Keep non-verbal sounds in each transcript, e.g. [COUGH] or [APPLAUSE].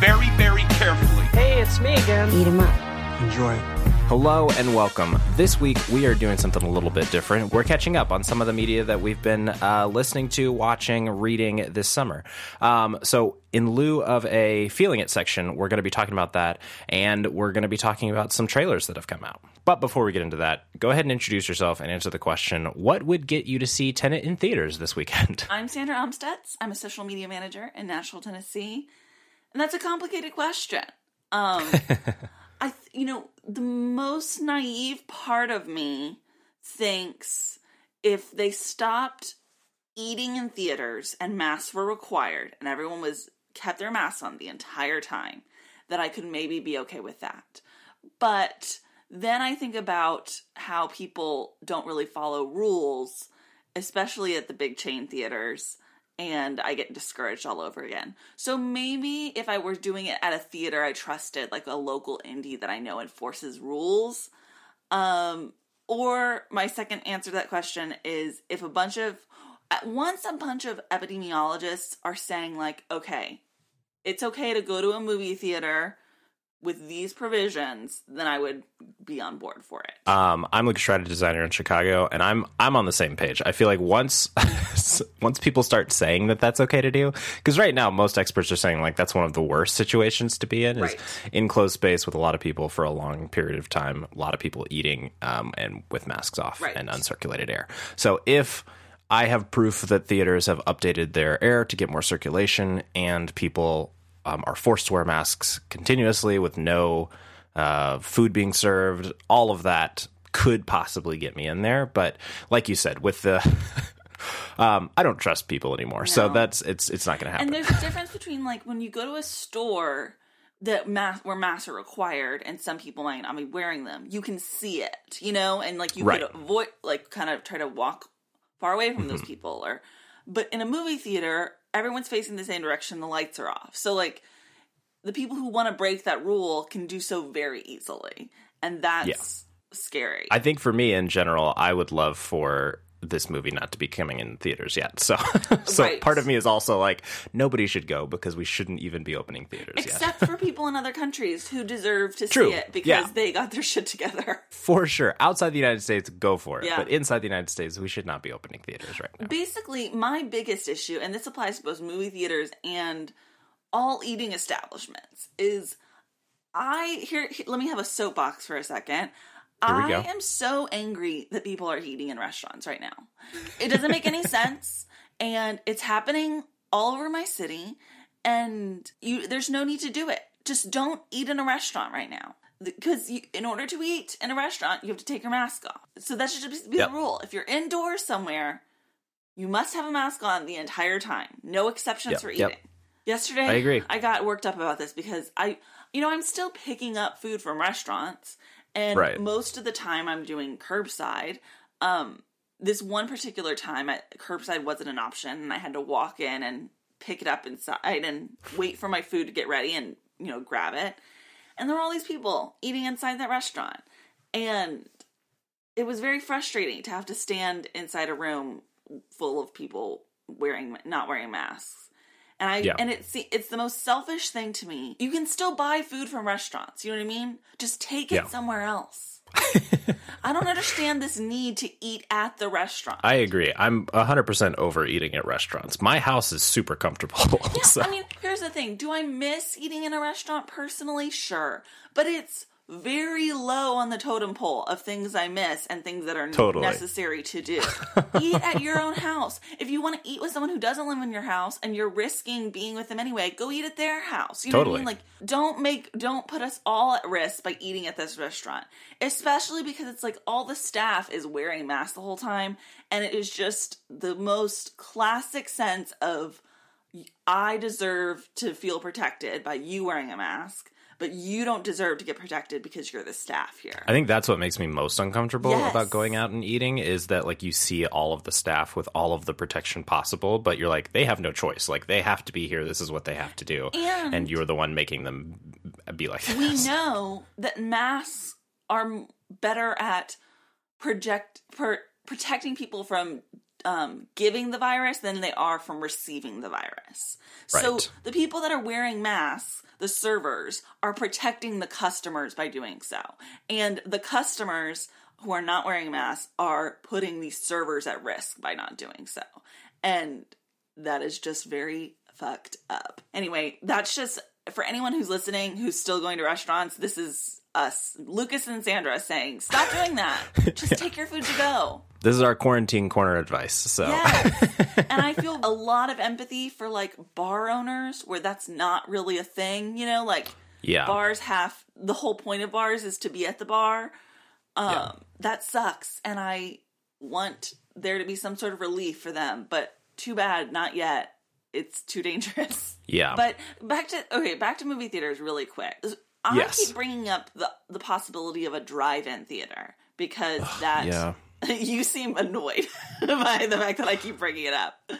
very, very carefully. Hey, it's me again. Eat 'em up. Enjoy. Hello and welcome. This week we are doing something a little bit different. We're catching up on some of the media that we've been uh, listening to, watching, reading this summer. Um, so, in lieu of a feeling it section, we're going to be talking about that, and we're going to be talking about some trailers that have come out. But before we get into that, go ahead and introduce yourself and answer the question: What would get you to see Tenet in theaters this weekend? I'm Sandra Umstutz. I'm a social media manager in Nashville, Tennessee. And that's a complicated question. Um, [LAUGHS] I, th- you know, the most naive part of me thinks if they stopped eating in theaters and masks were required and everyone was kept their masks on the entire time, that I could maybe be okay with that. But then I think about how people don't really follow rules, especially at the big chain theaters, and I get discouraged all over again. So maybe if I were doing it at a theater I trusted, like a local indie that I know enforces rules, um, or my second answer to that question is if a bunch of at once a bunch of epidemiologists are saying like, okay, it's okay to go to a movie theater with these provisions, then I would be on board for it. Um, I'm a strategy designer in Chicago, and I'm I'm on the same page. I feel like once [LAUGHS] once people start saying that that's okay to do, because right now most experts are saying like that's one of the worst situations to be in is Right. in closed space with a lot of people for a long period of time, a lot of people eating um, and with masks off Right. and uncirculated air. So if I have proof that theaters have updated their air to get more circulation, and people um, are forced to wear masks continuously with no uh, food being served. All of that could possibly get me in there, but like you said, with the [LAUGHS] um, I don't trust people anymore, so that's it's it's not going to happen. And there's a difference between like when you go to a store that mask where masks are required and some people might not be wearing them, you can see it, you know, and like you Right. Mm-hmm. could avoid like kind of try to walk far away from those people or but in a movie theater, everyone's facing the same direction, the lights are off. So like the people who want to break that rule can do so very easily. And that's scary. I think for me in general, I would love for this movie not to be coming in theaters yet. So, [LAUGHS] so Right. part of me is also like nobody should go because we shouldn't even be opening theaters yet. Except for people in other countries who deserve to True. see it because Yeah. they got their shit together. [LAUGHS] For sure, outside the United States, go for it. Yeah. But inside the United States, we should not be opening theaters right now. Basically, my biggest issue, and this applies to both movie theaters and all eating establishments, is I here- let me have a soapbox for a second. I am so angry that people are eating in restaurants right now. It doesn't make any [LAUGHS] sense, and it's happening all over my city. And you, there's no need to do it. Just don't eat in a restaurant right now. Because in order to eat in a restaurant, you have to take your mask off. So that should just be Yep. the rule. If you're indoors somewhere, you must have a mask on the entire time. No exceptions Yep, for yep. eating. Yesterday, I agree. I got worked up about this because I, you know, I'm still picking up food from restaurants, and Right. most of the time I'm doing curbside. Um, this one particular time, I, curbside wasn't an option, and I had to walk in and pick it up inside and wait for my food to get ready and you know grab it. And there were all these people eating inside that restaurant, and it was very frustrating to have to stand inside a room full of people wearing not wearing masks. And I Yeah. and it's it's the most selfish thing to me. You can still buy food from restaurants. You know what I mean? Just take it Yeah. somewhere else. [LAUGHS] I don't understand this need to eat at the restaurant. I agree. I'm 100% over eating at restaurants. My house is super comfortable. [LAUGHS] Yeah, so- I mean, here's the thing. Do I miss eating in a restaurant personally? Sure. But it's very low on the totem pole of things I miss and things that are Totally. necessary to do. [LAUGHS] eat at your own house. If you want to eat with someone who doesn't live in your house and you're risking being with them anyway, go eat at their house. You know what I mean? Like don't make don't put us all at risk by eating at this restaurant. Especially because it's like all the staff is wearing masks the whole time and it is just the most classic sense of I deserve to feel protected by you wearing a mask, but you don't deserve to get protected because you're the staff here. I think that's what makes me most uncomfortable Yes. about going out and eating is that like you see all of the staff with all of the protection possible, but you're like they have no choice. Like they have to be here. This is what they have to do, And- you're the one making them be like we know that masks are better at project per, protecting people from um, giving the virus than they are from receiving the virus. So the people that are wearing masks, the servers, are protecting the customers by doing so, and the customers who are not wearing masks are putting these servers at risk by not doing so, and that is just very fucked up. Anyway, that's just for anyone who's listening who's still going to restaurants. This is us, Lucas and Sandra, saying, "Stop doing that. [LAUGHS] Just take your food to go." This is our quarantine corner advice. So Yes. [LAUGHS] and I feel a lot of empathy for like bar owners where that's not really a thing. You know, like yeah, bars have the whole point of bars is to be at the bar. Um, Yeah. That sucks, and I want there to be some sort of relief for them, but too bad, not yet. It's too dangerous. yeah. But back to okay, back to movie theaters really quick. I Yes. keep bringing up the the possibility of a drive-in theater because that yeah. [LAUGHS] you seem annoyed [LAUGHS] by the fact that I keep bringing it up. [LAUGHS]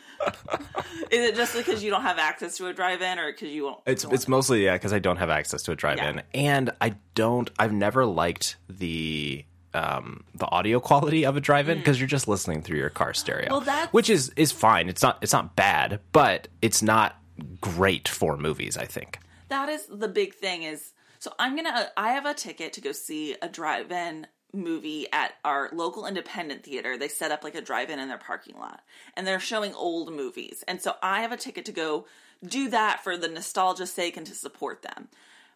Is it just because you don't have access to a drive-in, or because you won't? It's don't it's mostly yeah because I don't have access to a drive-in, Yeah. and I don't. I've never liked the um the audio quality of a drive-in because you're just listening through your car stereo, Mm. Well, that's- which is is fine. It's not it's not bad, but it's not great for movies. I think. that is the big thing is so i'm gonna i have a ticket to go see a drive-in movie at our local independent theater they set up like a drive-in in their parking lot and they're showing old movies. And so i have a ticket to go do that for the nostalgia's sake and to support them.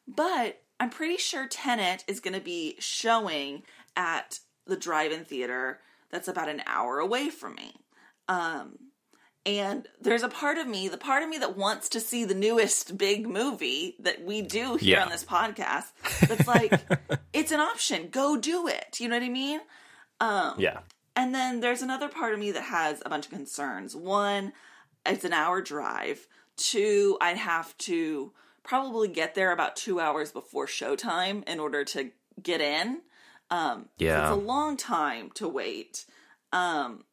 But i'm pretty sure tenet is going to be showing at the drive-in theater that's about an hour away from me. Um and there's a part of me, the part of me that wants to see the newest big movie that we do here Yeah. on this podcast, that's like, [LAUGHS] it's an option. Go do it. You know what I mean? Um, Yeah. And then there's another part of me that has a bunch of concerns. One, it's an hour drive. Two, I'd have to probably get there about two hours before showtime in order to get in. Um, so Yeah. it's a long time to wait. Um,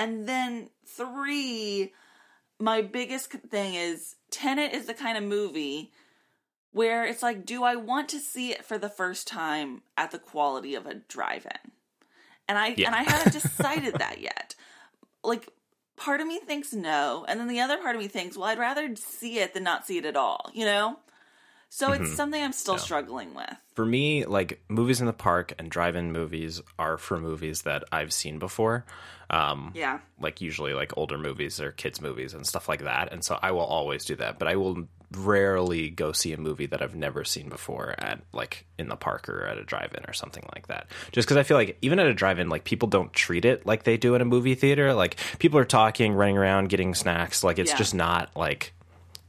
and then three, my biggest thing is Tenet is the kind of movie where it's like, do I want to see it for the first time at the quality of a drive-in? And I Yeah. and I haven't decided [LAUGHS] that yet. Like part of me thinks no, and then the other part of me thinks, well, I'd rather see it than not see it at all, you know? So it's something I'm still struggling with. For me, like movies in the park and drive-in movies are for movies that I've seen before. Um, Yeah. like usually like older movies or kids movies and stuff like that and so i will always do that but i will rarely go see a movie that i've never seen before at like in the park or at a drive-in or something like that just because i feel like even at a drive-in like people don't treat it like they do in a movie theater like people are talking running around getting snacks like it's Yeah. just not like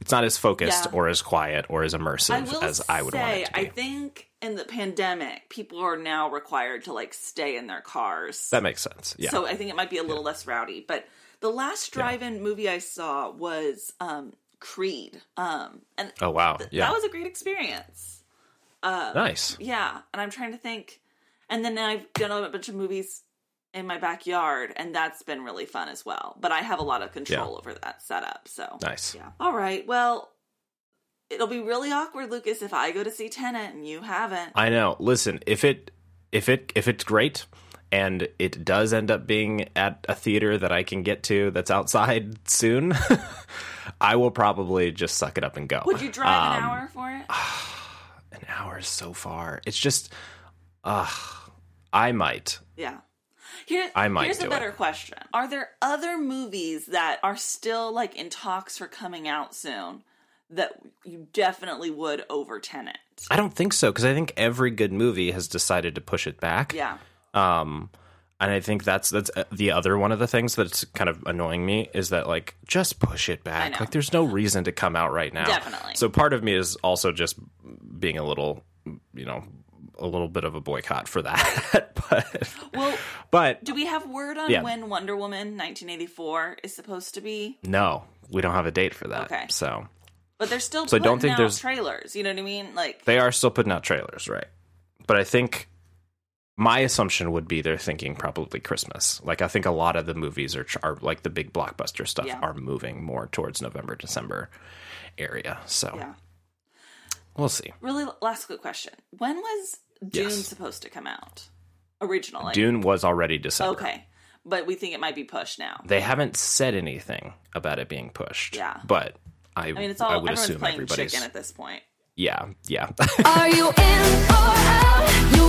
it's not as focused Yeah. or as quiet or as immersive will as i would want it to be I think in the pandemic, people are now required to like stay in their cars. that makes sense yeah So I think it might be a little less rowdy. But the last drive-in movie I saw was um, Creed, um, and oh wow yeah that was a great experience. nice Yeah, and I'm trying to think. And then I've done a bunch of movies in my backyard, and that's been really fun as well. But I have a lot of control Yeah. over that setup. So nice yeah. All right. Well, it'll be really awkward, Lucas, if I go to see Tenet and you haven't. I know. Listen, if it if it if it's great and it does end up being at a theater that I can get to that's outside soon, [LAUGHS] I will probably just suck it up and go. Would you drive an Um, hour for it? [SIGHS] An hour is so far. It's just uh I might. Yeah. Here, I might here's a better it. question. Are there other movies that are still like in talks for coming out soon that you definitely would over Tenet? I don't think so because I think every good movie has decided to push it back. Yeah. Um, and I think that's that's uh, the other one of the things that's kind of annoying me is that like just push it back. Like there's no reason to come out right now. Definitely. So part of me is also just being a little, you know, a little bit of a boycott for that. [LAUGHS] but Well, but do we have word on Yeah. when Wonder Woman 1984 is supposed to be? no, we don't have a date for that. Okay. So but they're still So I don't think out there's- trailers. You know what I mean? Like, They are still putting out trailers, right? But I think my assumption would be they're thinking probably Christmas. Like I think a lot of the movies are, are like the big blockbuster stuff Yeah. are moving more towards November, December area. So yeah. We'll see. Really, last quick question: When was Dune Yes. supposed to come out originally? Dune was already December. Okay, but we think it might be pushed now. They haven't said anything about it being pushed. Yeah. But I, I mean, it's all I would everyone's assume playing everybody's. chicken at this point. Yeah, yeah. [LAUGHS] Are you in or out? You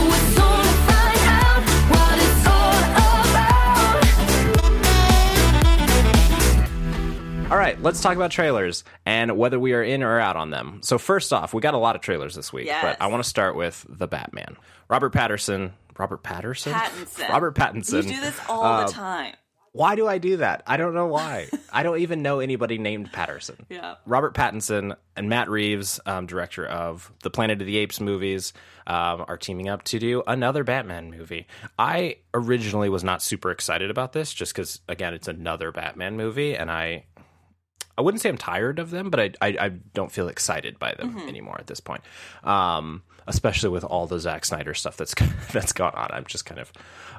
let's talk about trailers and whether we are in or out on them. So first off, we got a lot of trailers this week, Yes. but I want to start with the Batman. Robert Patterson. Robert Patterson. Pattinson. Robert Pattinson. You do this all Uh, the time. Why do I do that? I don't know why. I don't even know anybody named Patterson. [LAUGHS] Yeah. Robert Pattinson and Matt Reeves, um, director of the Planet of the Apes movies, um, are teaming up to do another Batman movie. I originally was not super excited about this, just because again, it's another Batman movie, and I, I wouldn't say I'm tired of them, but I, I, I don't feel excited by them anymore at this point. Um, especially with all the Zack Snyder stuff that's [LAUGHS] that's gone on, I'm just kind of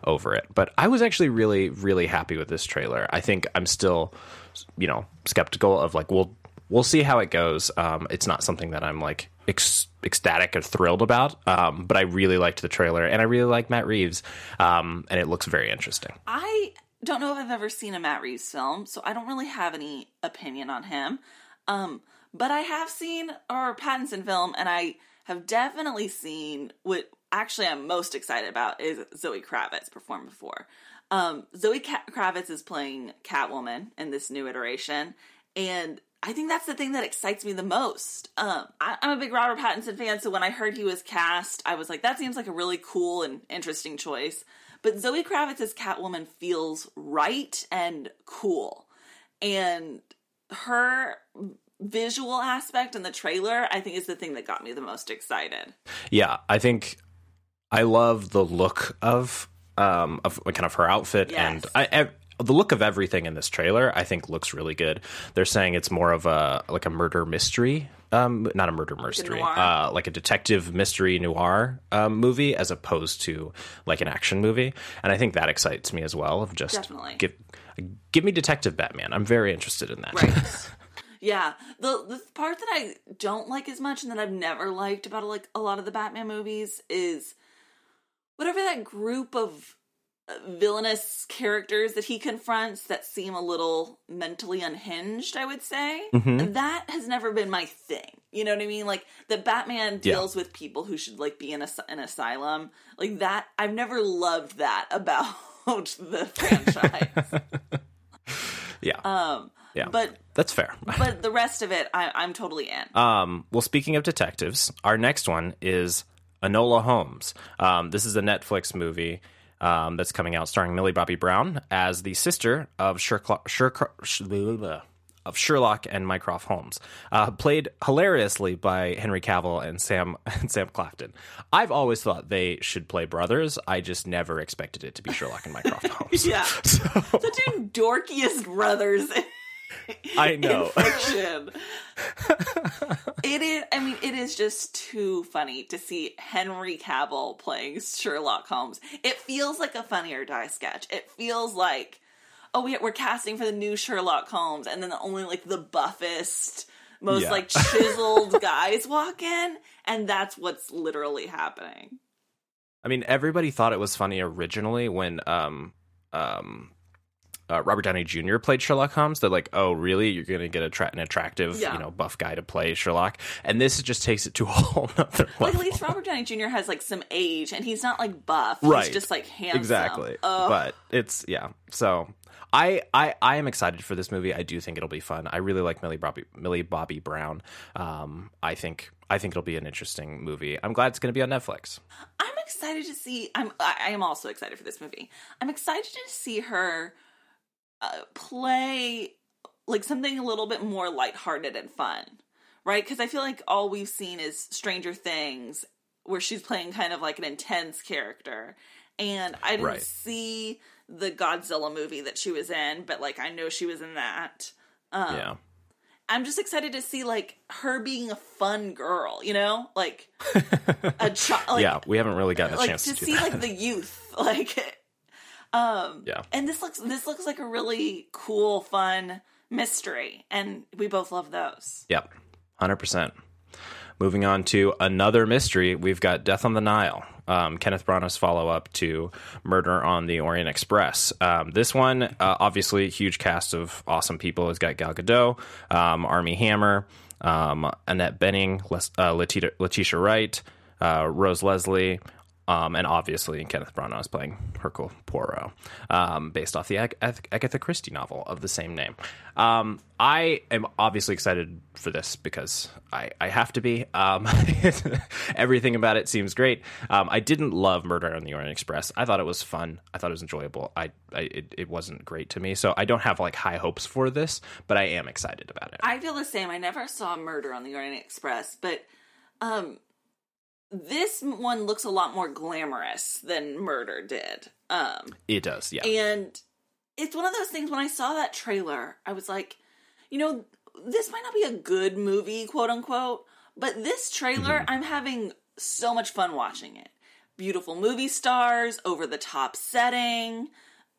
over it. But I was actually really, really happy with this trailer. I think I'm still, you know, skeptical of like we'll we'll see how it goes. Um, it's not something that I'm like ec- ecstatic or thrilled about, um, but I really liked the trailer and I really like Matt Reeves, um, and it looks very interesting. I don't know if I've ever seen a Matt Reeves film, so I don't really have any opinion on him. Um, but I have seen our Pattinson film, and I have definitely seen what actually I'm most excited about is Zoe Kravitz performed before. Um, Zoe Kravitz is playing Catwoman in this new iteration, and I think that's the thing that excites me the most. Um, I, I'm a big Robert Pattinson fan, so when I heard he was cast, I was like, that seems like a really cool and interesting choice. But Zoe Kravitz as Catwoman feels right and cool. And her visual aspect in the trailer, I think, is the thing that got me the most excited. Yeah, I think I love the look of um of kind of her outfit Yes. and I the look of everything in this trailer I think looks really good. They're saying it's more of a like a murder mystery um not a murder mystery uh like a detective mystery noir um, movie as opposed to like an action movie and I think that excites me as well of just Definitely. give give me detective Batman. I'm very interested in that. Right. [LAUGHS] yeah. The the part that I don't like as much and that I've never liked about like a lot of the Batman movies is whatever that group of villainous characters that he confronts that seem a little mentally unhinged, I would say. That has never been my thing. You know what I mean? Like the Batman Yeah. deals with people who should like be in a, an asylum. Like that I've never loved that about [LAUGHS] the franchise. [LAUGHS] yeah. um yeah. but That's fair. [LAUGHS] but the rest of it, I, I'm totally in. Um, well, speaking of detectives, our next one is Enola Holmes. Um, this is a Netflix movie um, that's coming out starring Millie Bobby Brown as the sister of Sherlock, Sherlock, of Sherlock and Mycroft Holmes, uh, played hilariously by Henry Cavill and Sam [LAUGHS] and Sam Claflin. I've always thought they should play brothers. I just never expected it to be Sherlock and Mycroft [LAUGHS] Holmes. yeah, [LAUGHS] So, the two dorkiest brothers. [LAUGHS] I know. Fiction. [LAUGHS] it is. I mean, it is just too funny to see Henry Cavill playing Sherlock Holmes. It feels like a Funny or Die sketch. It feels like, oh, we, we're casting for the new Sherlock Holmes, and then only like the buffest, most Yeah. like chiseled [LAUGHS] guys walk in, and that's what's literally happening. I mean, everybody thought it was funny originally when um um uh, Robert Downey Jr. played Sherlock Holmes. They're like, "Oh, really? You're going to get a tra- an attractive, Yeah. you know, buff guy to play Sherlock?" And this just takes it to a [LAUGHS] whole nother level. Like at least Robert Downey Jr. has like some age, and he's not like buff. Right. He's just like handsome. exactly. Ugh. But it's yeah. So I, I I am excited for this movie. I do think it'll be fun. I really like Millie Bobby Millie Bobby Brown. Um, I think I think it'll be an interesting movie. I'm glad it's going to be on Netflix. I'm excited to see. I'm. I am also excited for this movie. I'm excited to see her uh, play like something a little bit more lighthearted and fun, right? Because I feel like all we've seen is Stranger Things, where she's playing kind of like an intense character, and I didn't Right. see the Godzilla movie that she was in, but like I know she was in that. Um, yeah. I'm just excited to see like her being a fun girl, you know, like [LAUGHS] a child. Like, yeah, we haven't really gotten a like chance to, to, see that. like the youth, [LAUGHS] like. Um, yeah. and this looks this looks like a really cool, fun mystery, and we both love those. Yep, hundred percent. Moving on to another mystery, we've got Death on the Nile. Um, Kenneth Branagh's follow up to Murder on the Orient Express. Um, this one, uh, obviously, huge cast of awesome people. It's got Gal Gadot, um, Armie Hammer, um, Annette Bening, Les- uh, Letitia, Letitia Wright, uh, Rose Leslie, um, and obviously Kenneth Branagh is playing Hercule Poirot, um, based off the Ag- Ag- Agatha Christie novel of the same name. Um, I am obviously excited for this because I, I have to be. Um, [LAUGHS] everything about it seems great. Um, I didn't love Murder on the Orient Express. I thought it was fun. I thought it was enjoyable. I, I it, it wasn't great to me, so I don't have like high hopes for this, but I am excited about it. I feel the same. I never saw Murder on the Orient Express, but um, this one looks a lot more glamorous than Murder did. Um, it does, yeah. and it's one of those things when I saw that trailer, I was like, you know, this might not be a good movie, quote unquote, but this trailer, Mm-hmm. I'm having so much fun watching it. Beautiful movie stars, over the top setting,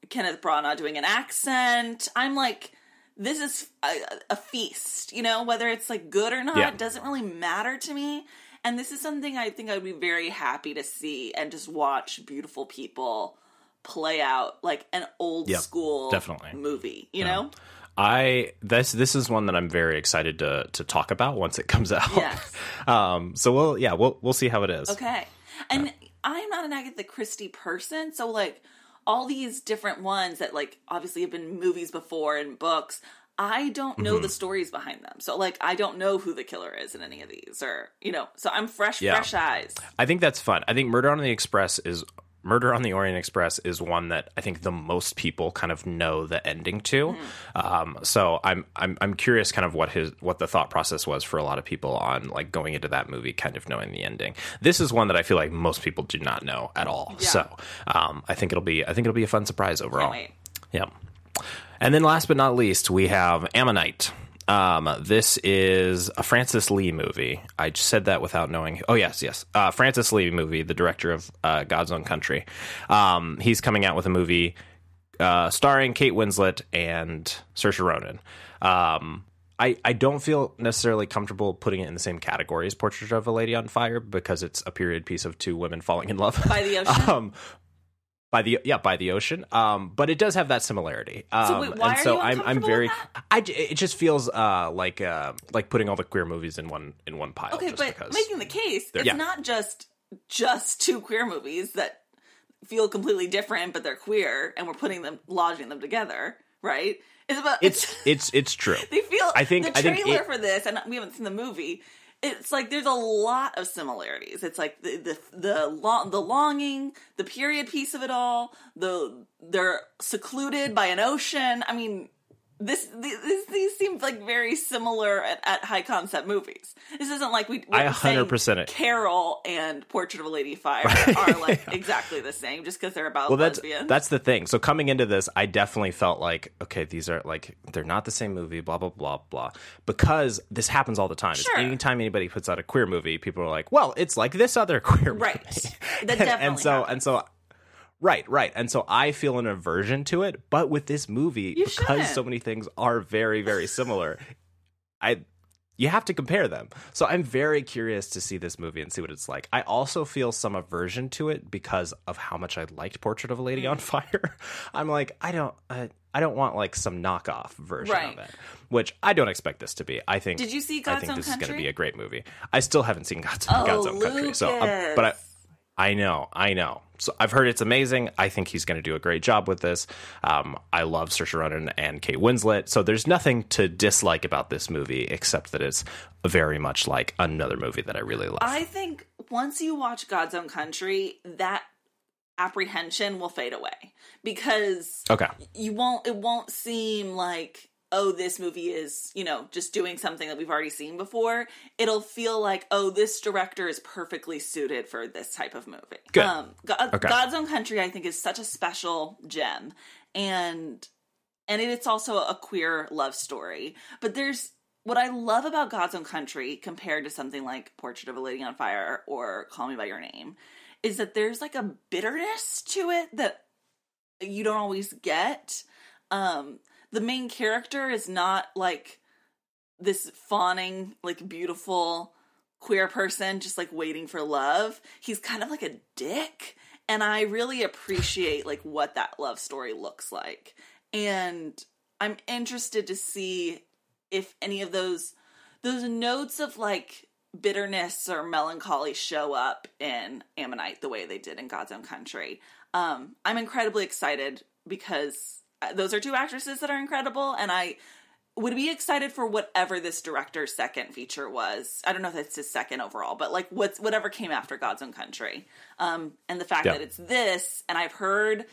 Kenneth Branagh doing an accent. I'm like, this is a, a feast, you know, whether it's like good or not, Yeah. it doesn't really matter to me. And this is something I think I'd be very happy to see and just watch beautiful people play out like an old Yep, school definitely. movie, you know? I this this is one that I'm very excited to to talk about once it comes [LAUGHS] out. Yes. um. So we'll yeah we'll we'll see how it is. Okay. And I'm not an Agatha Christie person, so like all these different ones that like obviously have been movies before and books, I don't know Mm-hmm. the stories behind them. So like I don't know who the killer is in any of these or you know, so I'm fresh Yeah. fresh eyes. I think that's fun. I think Murder on the Express is Murder on the Orient Express is one that I think the most people kind of know the ending to. Mm-hmm. Um, so I'm I'm I'm curious kind of what his what the thought process was for a lot of people on like going into that movie kind of knowing the ending. This is one that I feel like most people do not know at all. Yeah. So um, I think it'll be I think it'll be a fun surprise overall. Yeah. And then last but not least, we have Ammonite. Um, this is a Francis Lee movie. I just said that without knowing. Oh yes, yes. Uh, Francis Lee movie, the director of uh, God's Own Country. Um, he's coming out with a movie uh, starring Kate Winslet and Saoirse Ronan. Um, I, I don't feel necessarily comfortable putting it in the same category as Portrait of a Lady on Fire because it's a period piece of two women falling in love By the [LAUGHS] ocean? um, by the yeah by the ocean um but it does have that similarity um So wait, why and are so you i'm i'm very i it just feels uh like uh like putting all the queer movies in one in one pile Okay, but making the case, it's Yeah. not just just two queer movies that feel completely different, but they're queer, and we're putting them, lodging them together, right? It's about it's it's it's true [LAUGHS] they feel. I think- the I think trailer it- for this, and we haven't seen the movie. It's like there's a lot of similarities. It's like the the the, lo- the longing, the period piece of it all. The they're secluded by an ocean. I mean, this these, these seem like very similar at, at high concept movies. This isn't like we. I 100% it. Carol and Portrait of a Lady Fire [LAUGHS] are like exactly the same, just because they're about well that's lesbians. that's the thing so coming into this i definitely felt like okay these are like they're not the same movie blah blah blah blah because this happens all the time Sure. anytime anybody puts out a queer movie people are like well it's like this other queer right. movie That [LAUGHS] definitely and so happens. and so right right and so i feel an aversion to it but with this movie You because shouldn't. so many things are very very similar i you have to compare them so i'm very curious to see this movie and see what it's like i also feel some aversion to it because of how much i liked portrait of a lady Mm. on fire [LAUGHS] i'm like i don't I, I don't want like some knockoff version Right. of it, which I don't expect this to be. I think. Did you see God's I think Own this is going to be a great movie. I still haven't seen God's, Oh, [LAUGHS] God's Own Country, so um, but I, Lucas. I know, I know. So I've heard it's amazing. I think he's going to do a great job with this. Um, I love Saoirse Ronan and Kate Winslet, so there's nothing to dislike about this movie except that it's very much like another movie that I really love. I think once you watch God's Own Country, that apprehension will fade away because okay, you won't it won't seem like oh this movie is you know just doing something that we've already seen before it'll feel like oh this director is perfectly suited for this type of movie Good. um God, Okay. god's own country i think is such a special gem and and it's also a queer love story but there's what I love about God's Own Country compared to something like Portrait of a Lady on Fire or Call Me by Your Name is that there's like a bitterness to it that you don't always get. Um, the main character is not like this fawning, like beautiful queer person just like waiting for love. He's kind of like a dick. And I really appreciate like what that love story looks like. And I'm interested to see if any of those those notes of like bitterness or melancholy show up in Ammonite the way they did in God's Own Country. Um, I'm incredibly excited because those are two actresses that are incredible, and I would be excited for whatever this director's second feature was. I don't know if it's his second overall, but like what's whatever came after God's Own Country. Um, and the fact Yeah. that it's this, and I've heard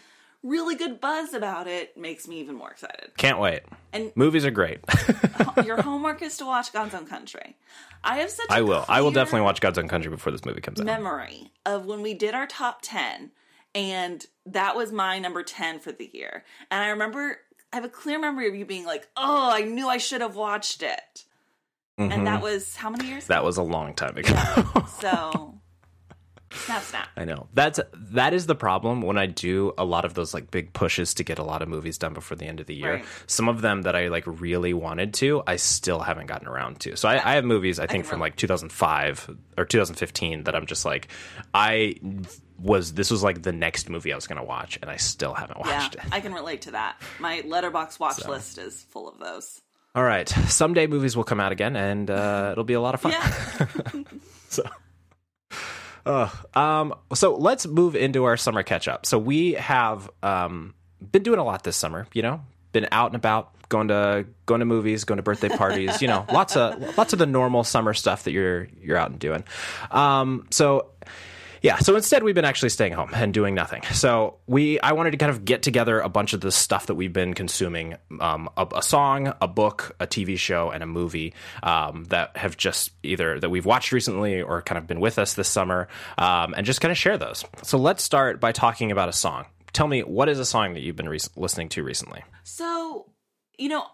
really good buzz about it, makes me even more excited. Can't wait. And Movies are great. [LAUGHS] your [LAUGHS] homework is to watch God's Own Country. I have such. I I will. I will definitely watch God's Own Country before this movie comes out. memory of when we did our top 10 and that was my number 10 for the year and i remember i have a clear memory of you being like oh i knew i should have watched it and that was how many years Mm-hmm. That was a long time ago. [LAUGHS] so snap snap I know. That's that is the problem when I do a lot of those like big pushes to get a lot of movies done before the end of the year. Right. Some of them that I like really wanted to, I still haven't gotten around to. So I, I have movies I think can from like 2005 or 2015 that I'm just like I was this was like the next movie I was going to watch and I still haven't yeah watched it. i can relate to that my Letterboxd watch list is full of those All right. Someday movies will come out again and uh, [LAUGHS] it'll be a lot of fun. yeah [LAUGHS] So, uh, um, so let's move into our summer catch up. So we have um, been doing a lot this summer. You know, been out and about, going to going to movies, going to birthday [LAUGHS] parties. you know, lots of lots of the normal summer stuff that you're you're out and doing. Um, so. Yeah, so instead we've been actually staying home and doing nothing. So we, I wanted to kind of get together a bunch of the stuff that we've been consuming: um, a, a song, a book, a TV show, and a movie um, that have just either that we've watched recently or kind of been with us this summer, um, and just kind of share those. So let's start by talking about a song. Tell me what is a song that you've been re- listening to recently? So, you know,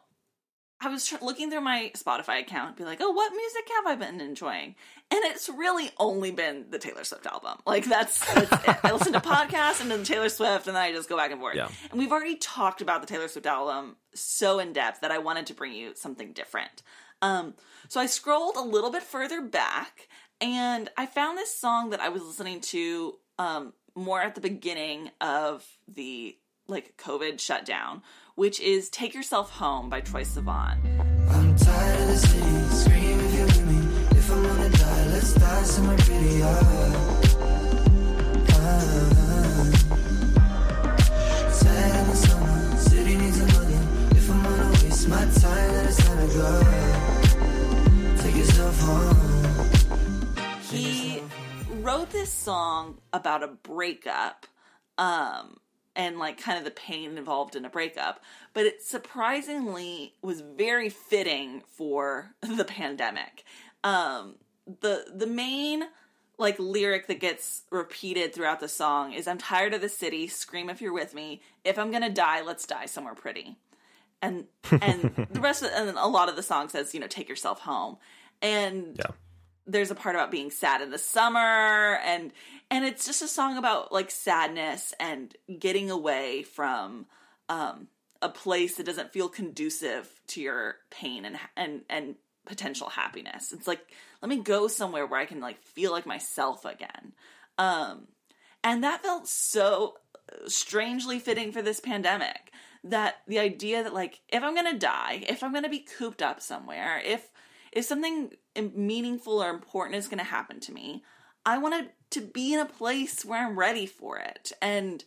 I was tr- looking through my Spotify account, be like, oh, what music have I been enjoying? And it's really only been the Taylor Swift album. Like that's, that's it. I listen to podcasts and then Taylor Swift, and then I just go back and forth. Yeah. And we've already talked about the Taylor Swift album so in depth that I wanted to bring you something different. Um, so I scrolled a little bit further back, and I found this song that I was listening to um, more at the beginning of the like COVID shutdown, which is "Take Yourself Home" by Troye Sivan. I'm tired of the city, scream if you're with me. If I'm gonna die, let's die somewhere pretty hard. Ah. Sad in the summer, city needs a million. If I'm gonna waste my time, then it's time to go. Take yourself home. He wrote this song about a breakup, um, and like kind of the pain involved in a breakup, but it surprisingly was very fitting for [LAUGHS] the pandemic. Um, the the main like lyric that gets repeated throughout the song is I'm tired of the city, scream if you're with me. If I'm gonna die, let's die somewhere pretty. And and [LAUGHS] the rest of and a lot of the song says, you know, take yourself home. And Yeah. There's a part about being sad in the summer and and it's just a song about like sadness and getting away from um a place that doesn't feel conducive to your pain and and and potential happiness. It's like let me go somewhere where I can like feel like myself again. Um and that felt so strangely fitting for this pandemic that the idea that like if i'm gonna die if i'm gonna be cooped up somewhere if if something meaningful or important is gonna happen to me i want to be in a place where i'm ready for it. And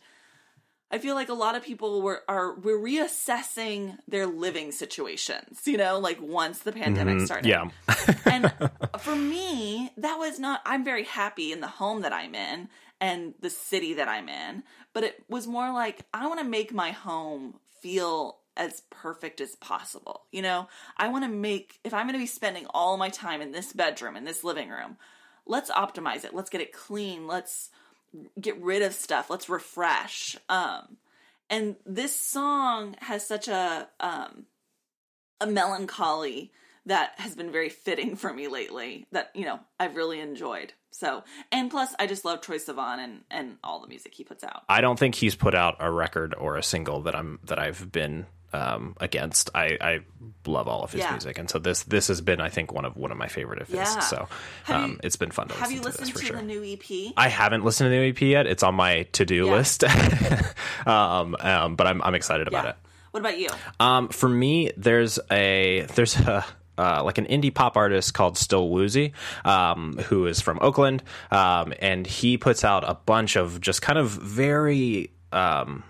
i feel like a lot of people were are we're reassessing their living situations you know like once the pandemic mm-hmm. started. Yeah. and [LAUGHS] for me, that was not, I'm very happy in the home that I'm in and the city that I'm in, but it was more like, I want to make my home feel as perfect as possible. You know, I want to make, if I'm going to be spending all my time in this bedroom, in this living room, let's optimize it. Let's get it clean. Let's get rid of stuff. Let's refresh. Um, and this song has such a, um, a melancholy that has been very fitting for me lately that you know I've really enjoyed. So and plus I just love Troye Sivan and and all the music he puts out. I don't think he's put out a record or a single that I'm that I've been um, against. I, I love all of his Yeah. music, and so this this has been I think one of one of my favorite of his. Yeah. So um, you- it's been fun to Have listen you to listened for to sure. the new EP? I haven't listened to the new EP yet. It's on my to do Yeah. list, [LAUGHS] um, um, but I'm I'm excited about it. What about you? Um, for me, there's a there's a uh, like an indie pop artist called Still Woozy, um, who is from Oakland, um, and he puts out a bunch of just kind of very um,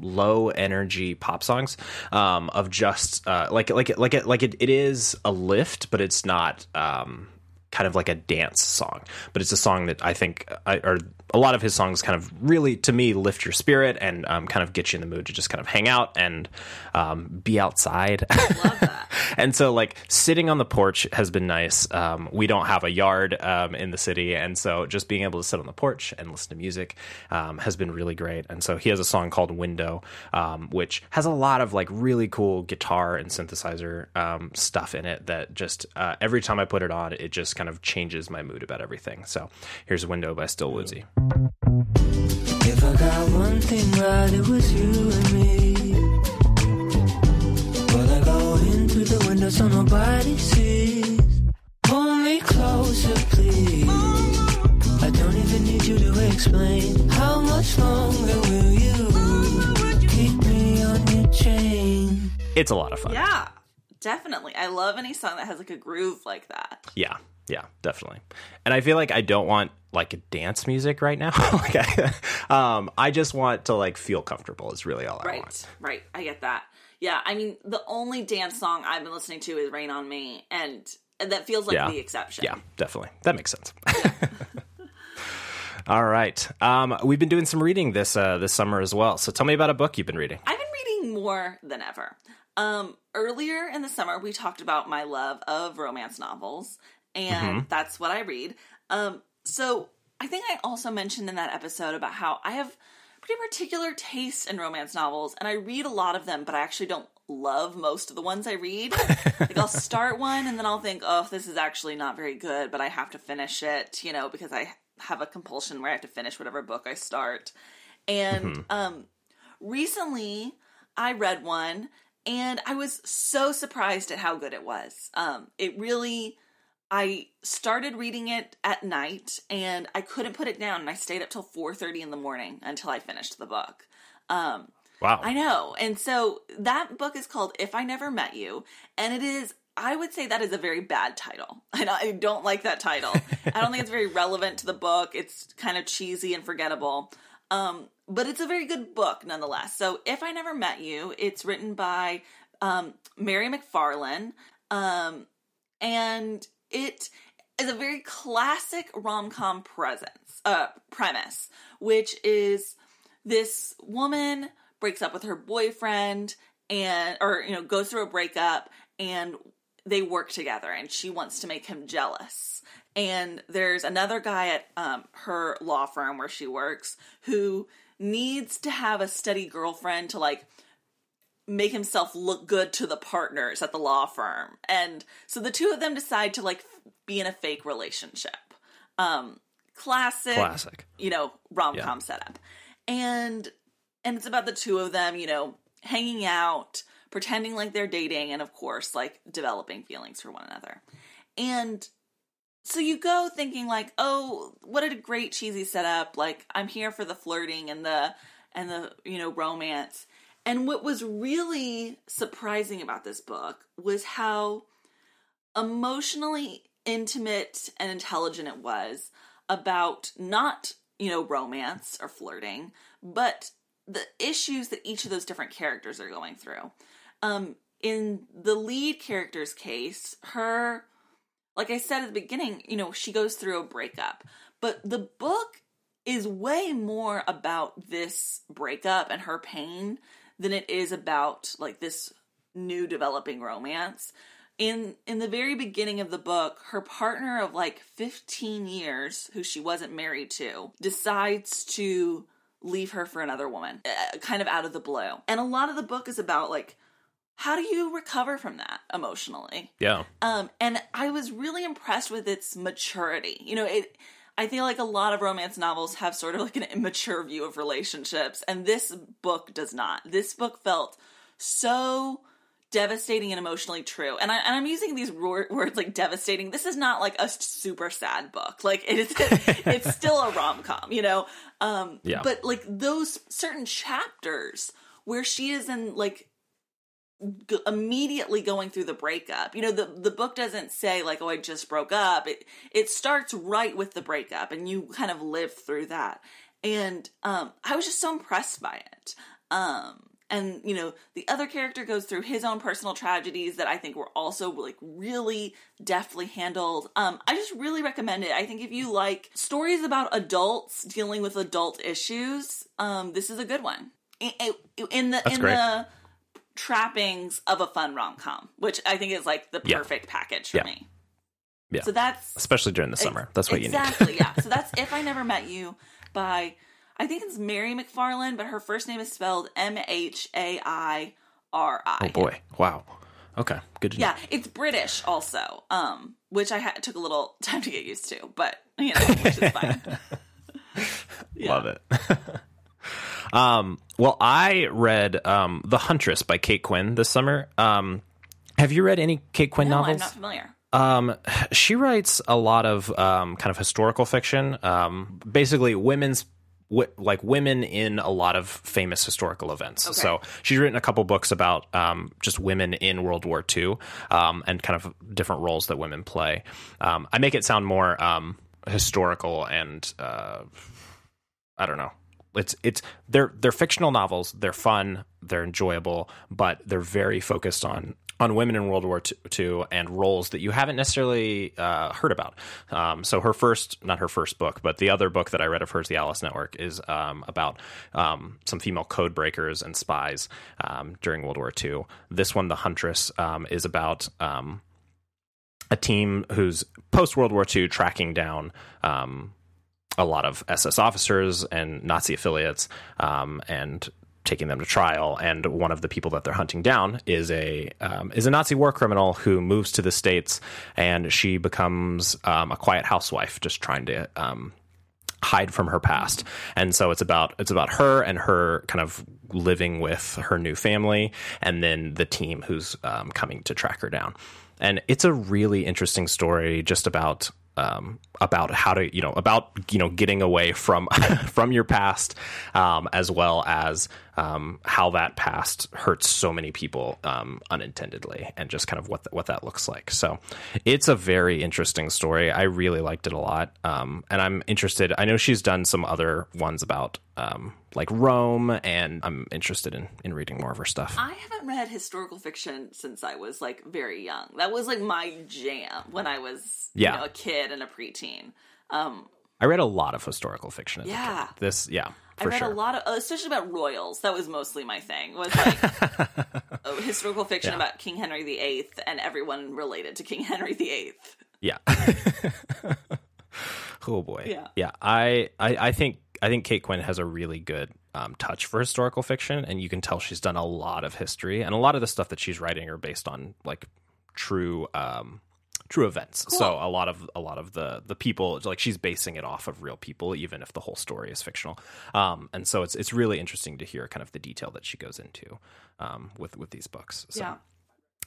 low energy pop songs um, of just uh, like like like it, like it, it is a lift, but it's not um, kind of like a dance song. But it's a song that I think I, or a lot of his songs kind of really to me lift your spirit and um, kind of get you in the mood to just kind of hang out and um, be outside. Love that. [LAUGHS] and so like sitting on the porch has been nice. Um, we don't have a yard um, in the city. And so just being able to sit on the porch and listen to music um, has been really great. And so he has a song called window um, which has a lot of like really cool guitar and synthesizer um, stuff in it that just uh, every time i put it on it just kind of changes my mood about everything. So here's window by Still Woozy If I got one thing right, it was you and me. Well, I go in through the window so nobody sees. Pull me closer, please. I don't even need you to explain. How much longer will you keep me on your chain? it's a lot of fun Yeah, definitely. I love any song that has like a groove like that. Yeah, yeah, definitely. And I feel like I don't want like dance music right now. [LAUGHS] like I, um, I just want to like feel comfortable. Is really all I Right, want. right. I get that. Yeah, I mean, the only dance song I've been listening to is "Rain on Me," and that feels like Yeah. the exception. Yeah, definitely. That makes sense. [LAUGHS] all right. Um, we've been doing some reading this uh, this summer as well. So tell me about a book you've been reading. I've been reading more than ever. Um, earlier in the summer, we talked about my love of romance novels, and that's what I read. Um, so I think I also mentioned in that episode about how I have pretty particular taste in romance novels, and I read a lot of them, but I actually don't love most of the ones I read. like I'll [LAUGHS] start one, and then I'll think, oh, this is actually not very good, but I have to finish it, you know, because I have a compulsion where I have to finish whatever book I start. And um, recently I read one and I was so surprised at how good it was. Um, it really, I started reading it at night and I couldn't put it down and I stayed up till 4.30 in the morning until I finished the book. Um, Wow. I know. And so that book is called If I Never Met You. And it is, I would say that is a very bad title. [LAUGHS] And I don't like that title. I don't think it's very relevant to the book. It's kind of cheesy and forgettable. Um, but it's a very good book nonetheless. So If I Never Met You, it's written by um, Mhairi McFarlane. Um, and it is a very classic rom-com presence, uh, premise, which is this woman breaks up with her boyfriend and or you know goes through a breakup and they work together and she wants to make him jealous. And there's another guy at um, her law firm where she works who needs to have a steady girlfriend to like make himself look good to the partners at the law firm. And so the two of them decide to like be in a fake relationship. Um classic Classic. you know rom-com setup. And and it's about the two of them you know hanging out pretending like they're dating and of course like developing feelings for one another. And so you go thinking like oh what a great cheesy setup. Like i'm here for the flirting and the and the you know romance and what was really surprising about this book was how emotionally intimate and intelligent it was about not, you know, romance or flirting, but the issues that each of those different characters are going through. Um, in the lead character's case, her, like I said at the beginning, you know, she goes through a breakup, but the book is way more about this breakup and her pain than it is about like this new developing romance. In in the very beginning of the book, her partner of like 15 years who she wasn't married to decides to leave her for another woman, uh, kind of out of the blue. And a lot of the book is about like how do you recover from that emotionally? Yeah. Um, and I was really impressed with its maturity. You know, it. I feel like a lot of romance novels have sort of like an immature view of relationships, and this book does not. This book felt so devastating and emotionally true. And, I, and I'm using these wor- words like devastating. This is not like a super sad book. Like it is, [LAUGHS] it's still a rom com, you know. Um, Yeah. But like those certain chapters where she is in like g- immediately going through the breakup. You know, the the book doesn't say like, "Oh, I just broke up." It it starts right with the breakup, and you kind of live through that. And um, I was just so impressed by it. Um, and you know, the other character goes through his own personal tragedies that I think were also like really deftly handled. Um, I just really recommend it. I think if you like stories about adults dealing with adult issues, um, this is a good one. In, in the That's in great. the trappings of a fun rom com, which I think is like the Yeah. perfect package for Yeah. me. Yeah. So that's Especially during the summer. That's what you need. exactly. yeah. [LAUGHS] So that's if I never met you by I think it's Mary McFarlane, but her first name is spelled M H A I R I. Oh boy. Wow. Okay. Good to know. Yeah, it's British also, um, which I had, took a little [LAUGHS] time to get used to, but you know, which is fine. Yeah. [LAUGHS] Love it. Um, well, I read um, The Huntress by Kate Quinn this summer. Um, have you read any Kate Quinn No, novels? I'm not familiar. Um, she writes a lot of um, kind of historical fiction. Um, basically, women's w- like women in a lot of famous historical events. Okay. So she's written a couple books about um, just women in World War II um, and kind of different roles that women play. Um, I make it sound more um, historical and uh, I don't know. It's it's they're they're fictional novels. They're fun. They're enjoyable, but they're very focused on on women in World War II and roles that you haven't necessarily uh, heard about. Um, so her first, not her first book, but the other book that I read of hers, The Alice Network, is um, about um, some female code breakers and spies um, during World War II. This one, The Huntress, um, is about um, a team who's post World War II tracking down um, a lot of SS officers and Nazi affiliates um, and taking them to trial. And one of the people that they're hunting down is a um, is a Nazi war criminal who moves to the states, and she becomes um, a quiet housewife, just trying to. Um, hide from her past and so it's about it's about her and her kind of living with her new family and then the team who's um, coming to track her down and it's a really interesting story just about um, about how to you know about you know getting away from [LAUGHS] from your past um, as well as um, how that past hurts so many people um, unintendedly and just kind of what what that looks like so it's a very interesting story I really liked it a lot um, and I'm interested I know she's done some other ones about um, like Rome and I'm interested in in reading more of her stuff I haven't read historical fiction since I was like very young. That was like my jam when I was Yeah. you know, a kid and a preteen. Um, I read a lot of historical fiction Yeah. this yeah I read sure a lot of, uh, especially about royals. That was mostly my thing. Was like [LAUGHS] uh, historical fiction Yeah. about King Henry VIII and everyone related to King [LAUGHS] Henry VIII. Yeah. [LAUGHS] oh boy. Yeah. Yeah. I, I I think I think Kate Quinn has a really good um, touch for historical fiction, and you can tell she's done a lot of history, and a lot of the stuff that she's writing are based on like true um, true events. So a lot of a lot of the the people like she's basing it off of real people, even if the whole story is fictional. Um, and so it's it's really interesting to hear kind of the detail that she goes into um, with with these books. So Yeah,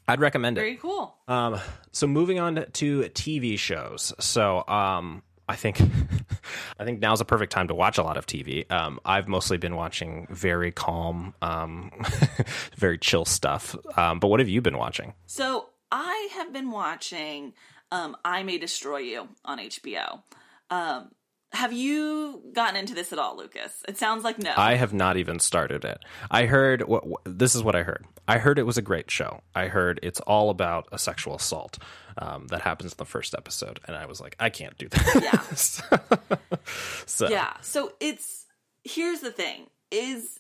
I'd recommend it. very cool. Um, so moving on to TV shows. So um, I think [LAUGHS] I think now's a perfect time to watch a lot of TV. Um, I've mostly been watching very calm, um, [LAUGHS] very chill stuff. Um, but what have you been watching? So I have been watching um, I May Destroy You on HBO. Um, have you gotten into this at all, Lucas? It sounds like no. I have not even started it. I heard what, what this is what I heard. I heard it was a great show. I heard it's all about a sexual assault um, that happens in the first episode, and I was like, I can't do that. yeah. [LAUGHS] so Yeah. So it's here's the thing is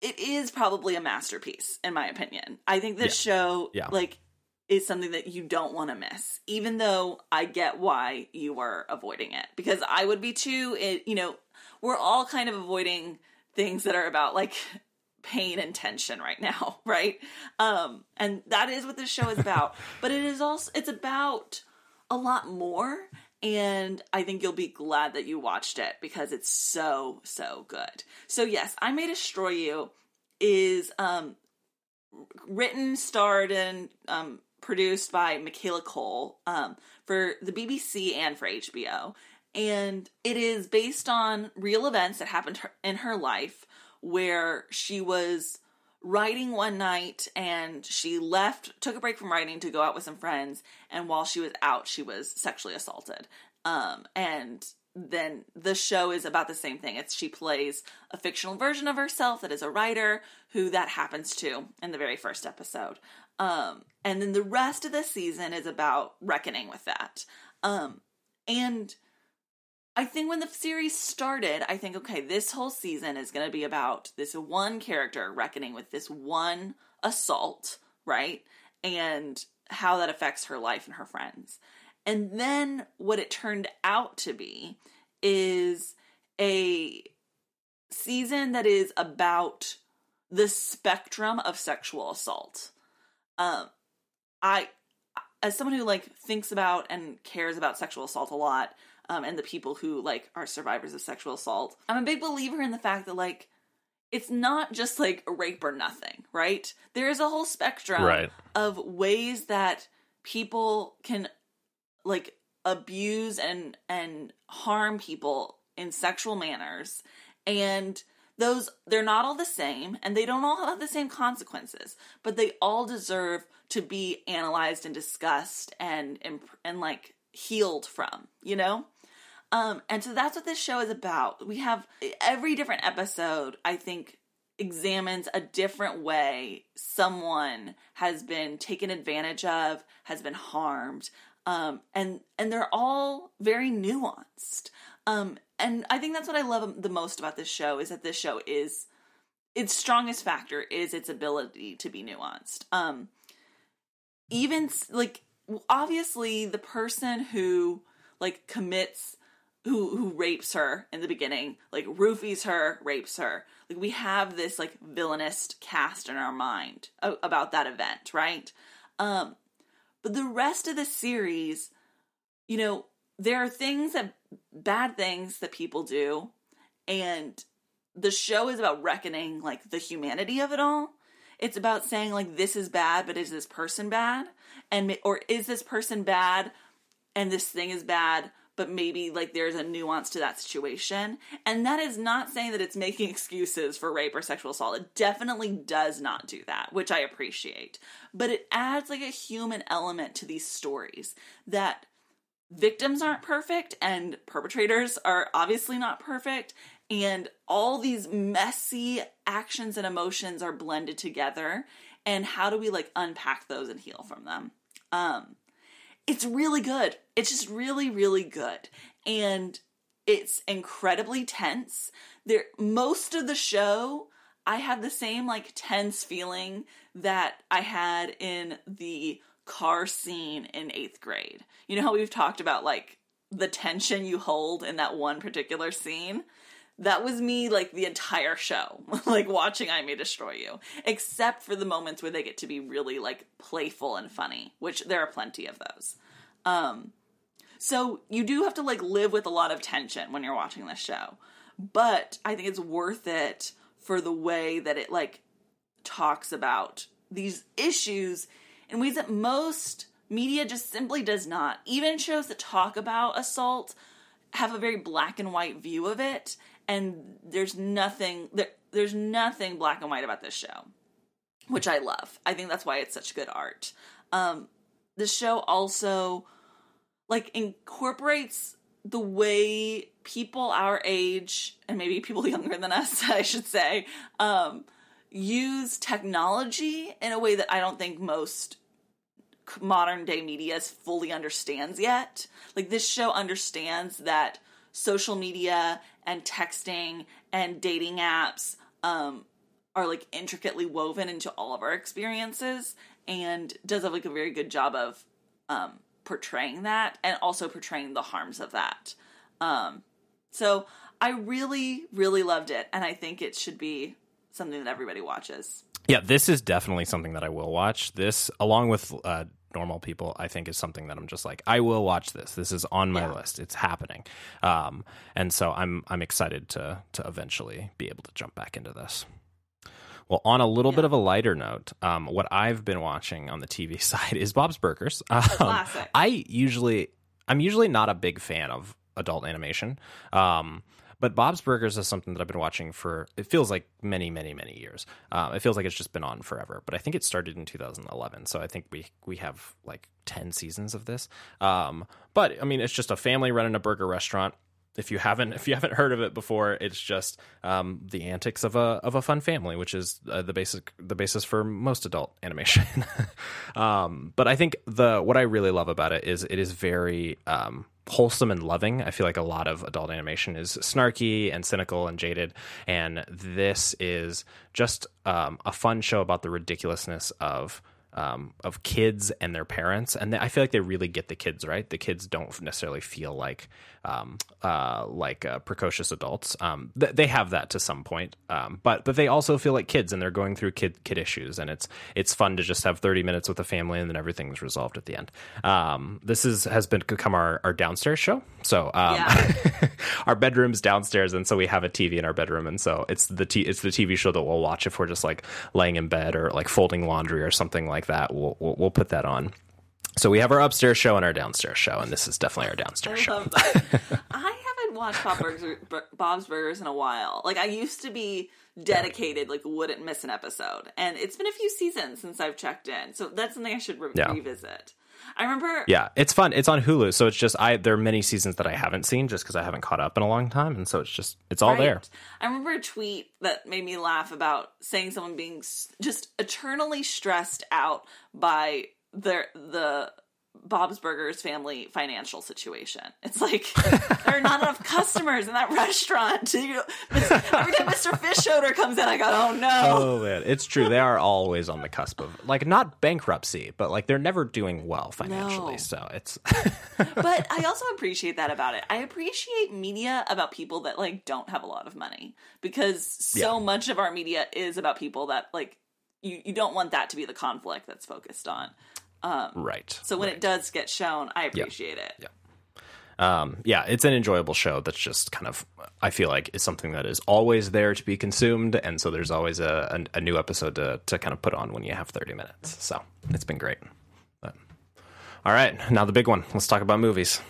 it is probably a masterpiece in my opinion. I think this show Yeah. like is something that you don't want to miss even though I get why you were avoiding it because I would be too it you know we're all kind of avoiding things that are about like pain and tension right now, [LAUGHS] right? Um, and that is what this show is about. [LAUGHS] but it is also it's about a lot more. And I think you'll be glad that you watched it because it's so, so good. So yes, I May Destroy You is um written, starred, and um, produced by Michaela Coel um, for the BBC and for HBO. And it is based on real events that happened in her life where she was writing one night and she left, took a break from writing to go out with some friends. And while she was out, she was sexually assaulted. Um, and then the show is about the same thing. It's she plays a fictional version of herself that is a writer who that happens to in the very first episode. Um, and then the rest of the season is about reckoning with that. Um, and I think when the series started, I think, okay, this whole season is going to be about this one character reckoning with this one assault, right? And how that affects her life and her friends. And then what it turned out to be is a season that is about the spectrum of sexual assault. Um, I, as someone who like thinks about and cares about sexual assault a lot, um, and the people who like are survivors of sexual assault, I'm a big believer in the fact that like it's not just like rape or nothing, right? There is a whole spectrum Right. of ways that people can like abuse and and harm people in sexual manners and those they're not all the same and they don't all have the same consequences but they all deserve to be analyzed and discussed and and, and like healed from you know um and so that's what this show is about we have every different episode i think examines a different way someone has been taken advantage of has been harmed um, and and they're all very nuanced. Um, and I think that's what I love the most about this show is that this show is its strongest factor is its ability to be nuanced. Um, even like obviously the person who like commits who who rapes her in the beginning like roofies her rapes her like we have this like villainous cast in our mind about that event right um but the rest of the series, you know, there are things that bad things that people do, and the show is about reckoning like the humanity of it all. It's about saying like this is bad, but is this person bad? And or is this person bad and this thing is bad, but maybe like there's a nuance to that situation. And that is not saying that it's making [LAUGHS] excuses for rape or sexual assault. It definitely does not do that, which I appreciate. But it adds like a human element to these stories that victims aren't perfect and perpetrators are obviously not perfect. And all these messy actions and emotions are blended together. And how do we like unpack those and heal from them? Um it's really good. It's just really really good. And it's incredibly tense. There most of the show i had the same like tense feeling that i had in the car scene in eighth grade. You know how we've talked about like the tension you hold in that one particular scene? That was me like the entire show [LAUGHS] like watching i may destroy you except for the moments where they get to be really like playful and funny which there are plenty of those. Um so you do have to like live with a lot of tension when you're watching this show but i think it's worth it for the way that it like talks about these issues in ways that most media just simply does not. Even shows that talk about assault have a very black and white view of it and there's nothing there, there's nothing black and white about this show which i love. I think that's why it's such good art. Um the show also like incorporates the way people our age and maybe people [LAUGHS] younger than us [LAUGHS] i should say um use technology in a way that i don't think most modern day media fully understands yet. Like this show understands that social media and texting and dating apps um, are like intricately woven into all of our experiences and does have like a very good job of um, portraying that and also portraying the harms of that. Um, so I really, really loved it, and I think it should be something that everybody watches. Yeah, this is definitely something that I will watch. This, along with uh, normal people, I think is something that I'm just like, I will watch this. This is on my Yeah. list. It's happening, um, and so I'm I'm excited to to eventually be able to jump back into this. Well, on a little bit of a lighter note, um, what I've been watching on the TV [LAUGHS] side is Bob's Burgers. [LAUGHS] Um, classic. I usually, I'm usually not a big fan of adult animation, um, but Bob's Burgers is something that I've been watching for. It feels like many, many, many years. Um, it feels like it's just been on forever. But I think it started in 2011, so I think we we have like 10 seasons of this. Um, but I mean, it's just a family running a burger restaurant if you haven't if you haven't heard of it before, it's just um, the antics of a of a fun family, which is uh, the basic the basis for most adult [LAUGHS] animation. um, but I think the what I really love about it is it is very um, wholesome and loving. I feel like a lot of adult animation is snarky and cynical and jaded, and this is just um, a fun show about the ridiculousness of um, of kids and their parents, and I feel like they really get the kids right. The kids don't necessarily feel like um, uh, like uh, precocious adults. Um, th- they have that to some point, um, but but they also feel like kids, and they're going through kid kid issues, and it's it's fun to just have thirty minutes with a family, and then everything's resolved at the end. Um, this is has been become our, our downstairs show, so um, Yeah. [LAUGHS] [LAUGHS] our bedroom's downstairs, and so we have a TV in our bedroom, and so it's the t- it's the TV show that we'll watch if we're just like laying in bed or like folding laundry or something like that. We'll we'll, we'll put that on. So we have our upstairs show and our downstairs show, and this is definitely our downstairs I show. love that. [LAUGHS] I haven't watched Bob Burgers, Bur- Bob's Burgers in a while. Like I used to be dedicated, like wouldn't miss an episode, and it's been a few seasons since I've checked in. So that's something I should re- Yeah. revisit. I remember. Yeah, it's fun. It's on Hulu, so it's just I. There are many seasons that I haven't seen just because I haven't caught up in a long time, and so it's just it's all Right. there. I remember a tweet that made me laugh about saying someone being just eternally stressed out by their the Bob's Burgers family financial situation. It's like [LAUGHS] there are not enough customers in that restaurant. You know, every time Mr. Fischoeder comes in, I go, "Oh no!" Oh man, it's true. They are always on the cusp of like not bankruptcy, but like they're never doing well financially. No. So it's [LAUGHS] but I also appreciate that about it. I appreciate media about people that like don't have a lot of money because so Yeah. much of our media is about people that like you you don't want that to be the conflict that's focused on. Right. So when it does get shown, I appreciate it. Yeah. um, yeah, it's an enjoyable show that's just kind of, I feel like, is something that is always there to be consumed. And so there's always a, a, a new episode to, to kind of put on when you have 30 minutes. So it's been great. But, all right, now the big one. Let's talk about movies.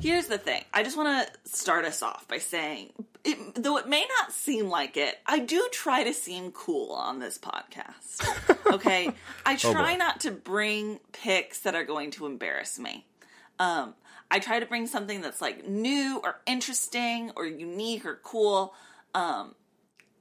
Here's the thing. I just want to start us off by saying, it, though it may not seem like it, I do try to seem cool on this podcast. [LAUGHS] Okay, I try not to bring picks that are going to embarrass me. Um, I try to bring something that's like new or interesting or unique or cool. Um,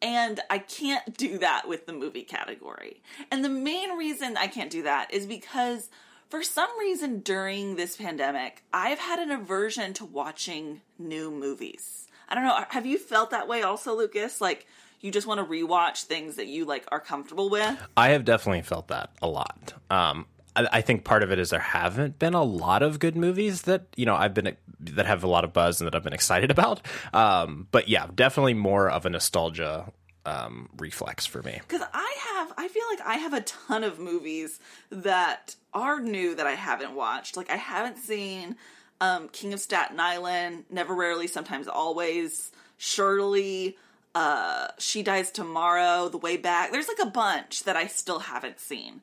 and I can't do that with the movie category. And the main reason I can't do that is because for some reason during this pandemic, I've had an aversion to watching new movies. I don't know. Have you felt that way also, Lucas? Like you just want to rewatch things that you like are comfortable with? I have definitely felt that a lot. Um, I, I think part of it is there haven't been a lot of good movies that you know I've been that have a lot of buzz and that I've been [LAUGHS] excited about. Um, but yeah, definitely more of a nostalgia um, reflex for me. Because I have, I feel like I have a ton of movies that are new that I haven't watched. Like I haven't seen um, King of Staten Island, Never Rarely, Sometimes Always, Shirley, uh, She Dies Tomorrow, The Way Back. There's like a bunch that I still haven't seen,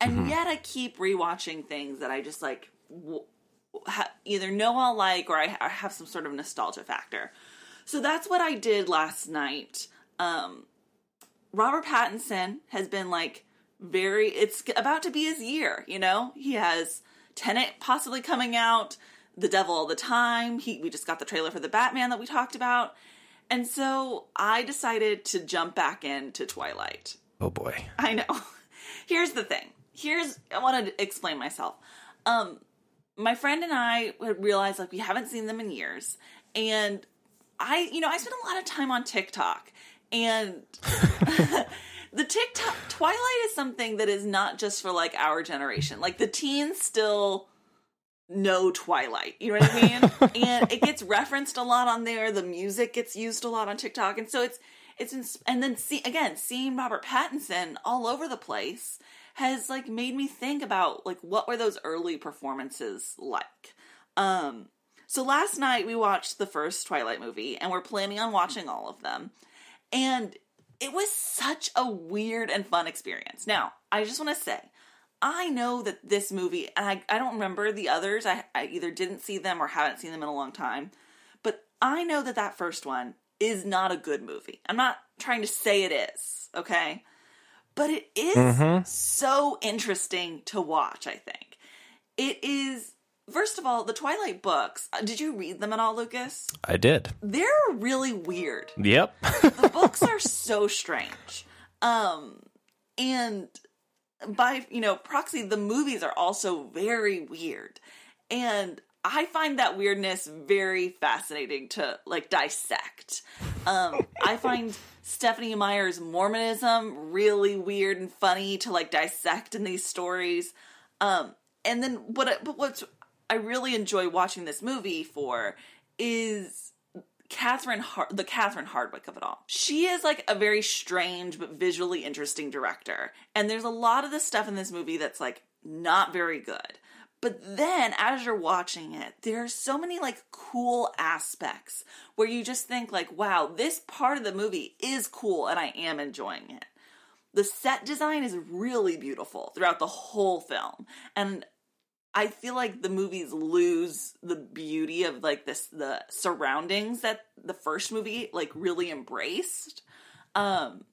and yet I keep rewatching things that I just like. W- ha- either know I'll like or I, I have some sort of nostalgia factor. So that's what I did last night. Um, Robert Pattinson has been like very it's about to be his year, you know? He has Tenet possibly coming out, The Devil All the Time. He we just got the trailer for the Batman that we talked about. And so I decided to jump back into Twilight. Oh boy. I know. [LAUGHS] Here's the thing. Here's I want to explain myself. Um my friend and I realized like we haven't seen them in years and I you know, I spend a lot of time on TikTok and [LAUGHS] the TikTok Twilight is something that is not just for like our generation. Like the teens still know Twilight. You know what I mean? [LAUGHS] and it gets referenced a lot on there. The music gets used a lot on TikTok. And so it's it's ins- and then see again seeing Robert Pattinson all over the place has like made me think about like what were those early performances like. Um, so last night we watched the first Twilight movie, and we're planning on watching all of them, and it was such a weird and fun experience. Now, I just want to say. I know that this movie, and I, I don't remember the others. I, I either didn't see them or haven't seen them in a long time. But I know that that first one is not a good movie. I'm not trying to say it is, okay? But it is mm-hmm. so interesting to watch, I think. It is, first of all, the Twilight books. uh, Did you read them at all, Lucas? I did. They're really weird Yep. the [LAUGHS] books are so strange um and by you know proxy the movies are also very weird and i find that weirdness very fascinating to like dissect um i find stephenie meyer's mormonism really weird and funny to like dissect in these stories um and then what but what's i really enjoy watching this movie for is Catherine, Har- the Catherine Hardwicke of it all. She is like a very strange but visually interesting director, and there's a lot of the stuff in this movie that's like not very good. But then, as you're watching it, there are so many like cool aspects where you just think like, "Wow, this part of the movie is cool, and I am enjoying it." The set design is really beautiful throughout the whole film, and I feel like the movies lose the beauty of like this the surroundings that the first movie like really embraced. Um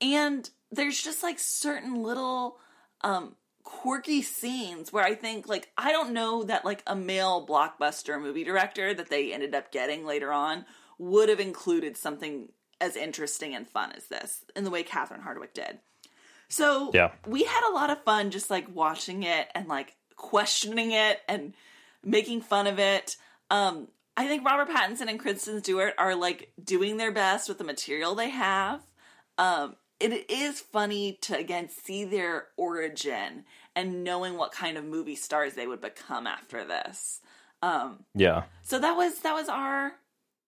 and there's just like certain little um quirky scenes where I think like I don't know that like a male blockbuster movie director that they ended up getting later on would have included something as interesting and fun as this in the way Catherine Hardwicke did. So Yeah. we had a lot of fun just like watching it and like questioning it and making fun of it. Um, I think Robert Pattinson and Kristen Stewart are like doing their best with the material they have. Um, it is funny to again see their origin and knowing what kind of movie stars they would become after this. Um, Yeah. so that was that was our